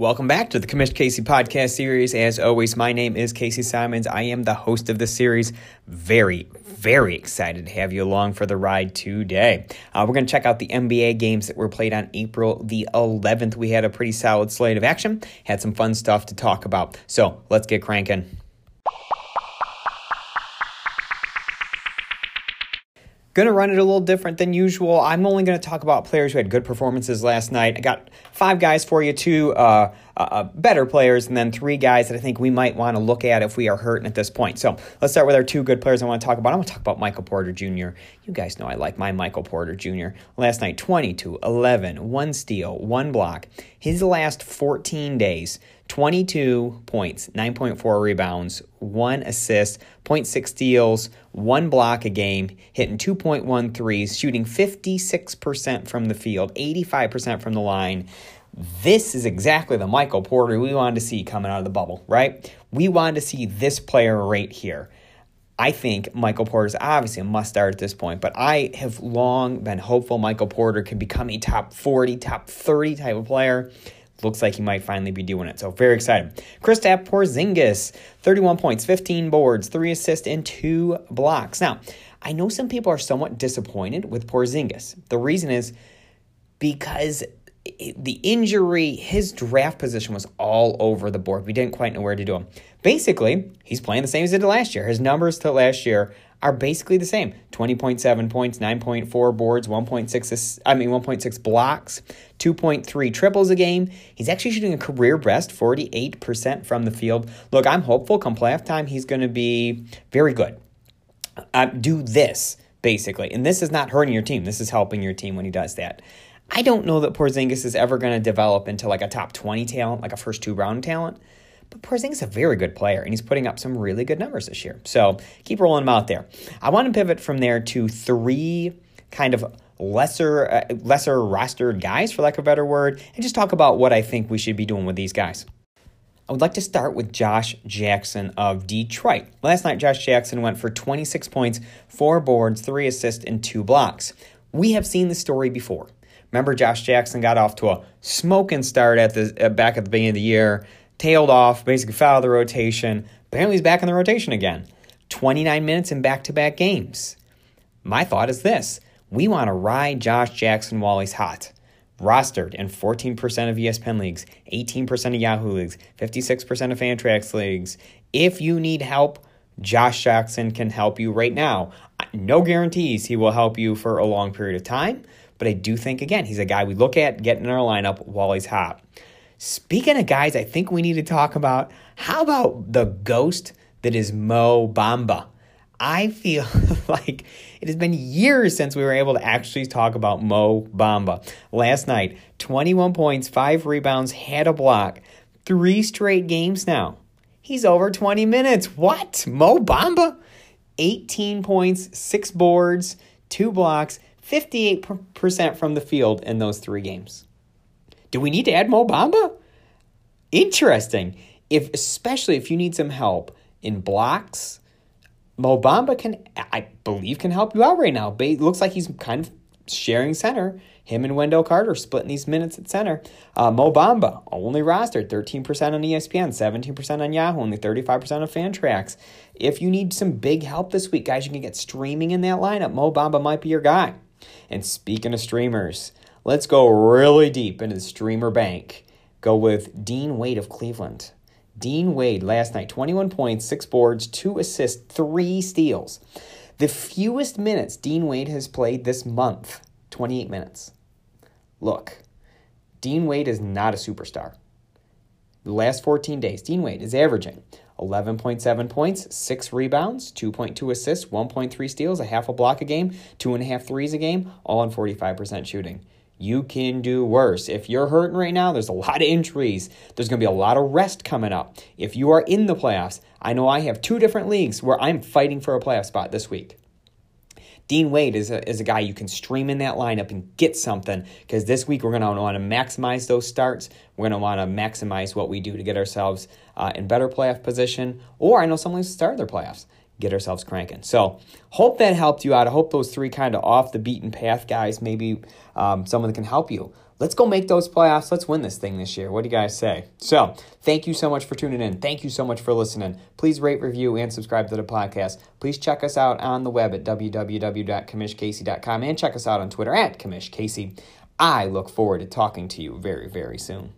Welcome back to the Commish Casey podcast series. As always, my name is Casey Simons. I am the host of the series. Very, very excited to have you along for the ride today. Uh, we're going to check out the NBA games that were played on April the 11th. We had a pretty solid slate of action, had some fun stuff to talk about. So let's get cranking. Going to run it a little different than usual. I'm only going to talk about players who had good performances last night. I got five guys for you, two uh, uh, uh, better players, and then three guys that I think we might want to look at if we are hurting at this point. So let's start with our two good players I want to talk about. I want to talk about Michael Porter Jr. You guys know I like my Michael Porter Jr. Last night, 22, 11, one steal, one block. His last 14 days, 22 points, 9.4 rebounds, one assist, 0.6 steals, one block a game, hitting 2.1 threes, shooting 56% from the field, 85% from the line. This is exactly the Michael Porter we wanted to see coming out of the bubble, right? We wanted to see this player right here. I think Michael Porter is obviously a must start at this point, but I have long been hopeful Michael Porter could become a top 40, top 30 type of player looks like he might finally be doing it. So very excited. Kristaps Porzingis, 31 points, 15 boards, 3 assists, and 2 blocks. Now, I know some people are somewhat disappointed with Porzingis. The reason is because the injury, his draft position was all over the board. We didn't quite know where to do him. Basically, he's playing the same as he did last year. His numbers to last year are basically the same 20.7 points, 9.4 boards, 1.6 I mean 1.6 blocks, 2.3 triples a game. He's actually shooting a career best 48% from the field. Look, I'm hopeful come playoff time he's going to be very good. Uh, do this basically. And this is not hurting your team. This is helping your team when he does that. I don't know that Porzingis is ever going to develop into like a top 20 talent, like a first two round talent. But Porzingis is a very good player, and he's putting up some really good numbers this year. So keep rolling him out there. I want to pivot from there to three kind of lesser uh, lesser rostered guys, for lack of a better word, and just talk about what I think we should be doing with these guys. I would like to start with Josh Jackson of Detroit. Last night, Josh Jackson went for 26 points, four boards, three assists, and two blocks. We have seen the story before. Remember, Josh Jackson got off to a smoking start at the uh, back at the beginning of the year tailed off, basically fell out of the rotation. Apparently, he's back in the rotation again. 29 minutes in back to back games. My thought is this we want to ride Josh Jackson while he's hot. Rostered in 14% of ESPN leagues, 18% of Yahoo leagues, 56% of Fantrax leagues. If you need help, Josh Jackson can help you right now. No guarantees he will help you for a long period of time, but I do think, again, he's a guy we look at, getting in our lineup while he's hot. Speaking of guys, I think we need to talk about how about the ghost that is Mo Bamba? I feel like it has been years since we were able to actually talk about Mo Bamba. Last night, 21 points, 5 rebounds, had a block. Three straight games now. He's over 20 minutes. What? Mo Bamba? 18 points, 6 boards, 2 blocks, 58% from the field in those 3 games. Do we need to add Mo Bamba? Interesting. If especially if you need some help in blocks, Mo Bamba can I believe can help you out right now. But It looks like he's kind of sharing center. Him and Wendell Carter splitting these minutes at center. Uh, Mo Bamba only rostered 13% on ESPN, 17% on Yahoo, only 35% on Fantrax. If you need some big help this week, guys, you can get streaming in that lineup. Mo Bamba might be your guy. And speaking of streamers, Let's go really deep into the streamer bank. Go with Dean Wade of Cleveland. Dean Wade last night, 21 points, six boards, two assists, three steals. The fewest minutes Dean Wade has played this month, 28 minutes. Look, Dean Wade is not a superstar. The last 14 days, Dean Wade is averaging 11.7 points, 6 rebounds, 2.2 assists, 1.3 steals, a half a block a game, two and a half threes a game, all on 45% shooting you can do worse. If you're hurting right now, there's a lot of injuries. There's going to be a lot of rest coming up. If you are in the playoffs, I know I have two different leagues where I'm fighting for a playoff spot this week. Dean Wade is a, is a guy you can stream in that lineup and get something because this week we're going to want to maximize those starts. We're going to want to maximize what we do to get ourselves uh, in better playoff position. Or I know someone who's started their playoffs get ourselves cranking. So, hope that helped you out. I hope those three kind of off the beaten path guys, maybe um, someone that can help you. Let's go make those playoffs. Let's win this thing this year. What do you guys say? So, thank you so much for tuning in. Thank you so much for listening. Please rate, review, and subscribe to the podcast. Please check us out on the web at www.commishcasey.com and check us out on Twitter at commishcasey. I look forward to talking to you very, very soon.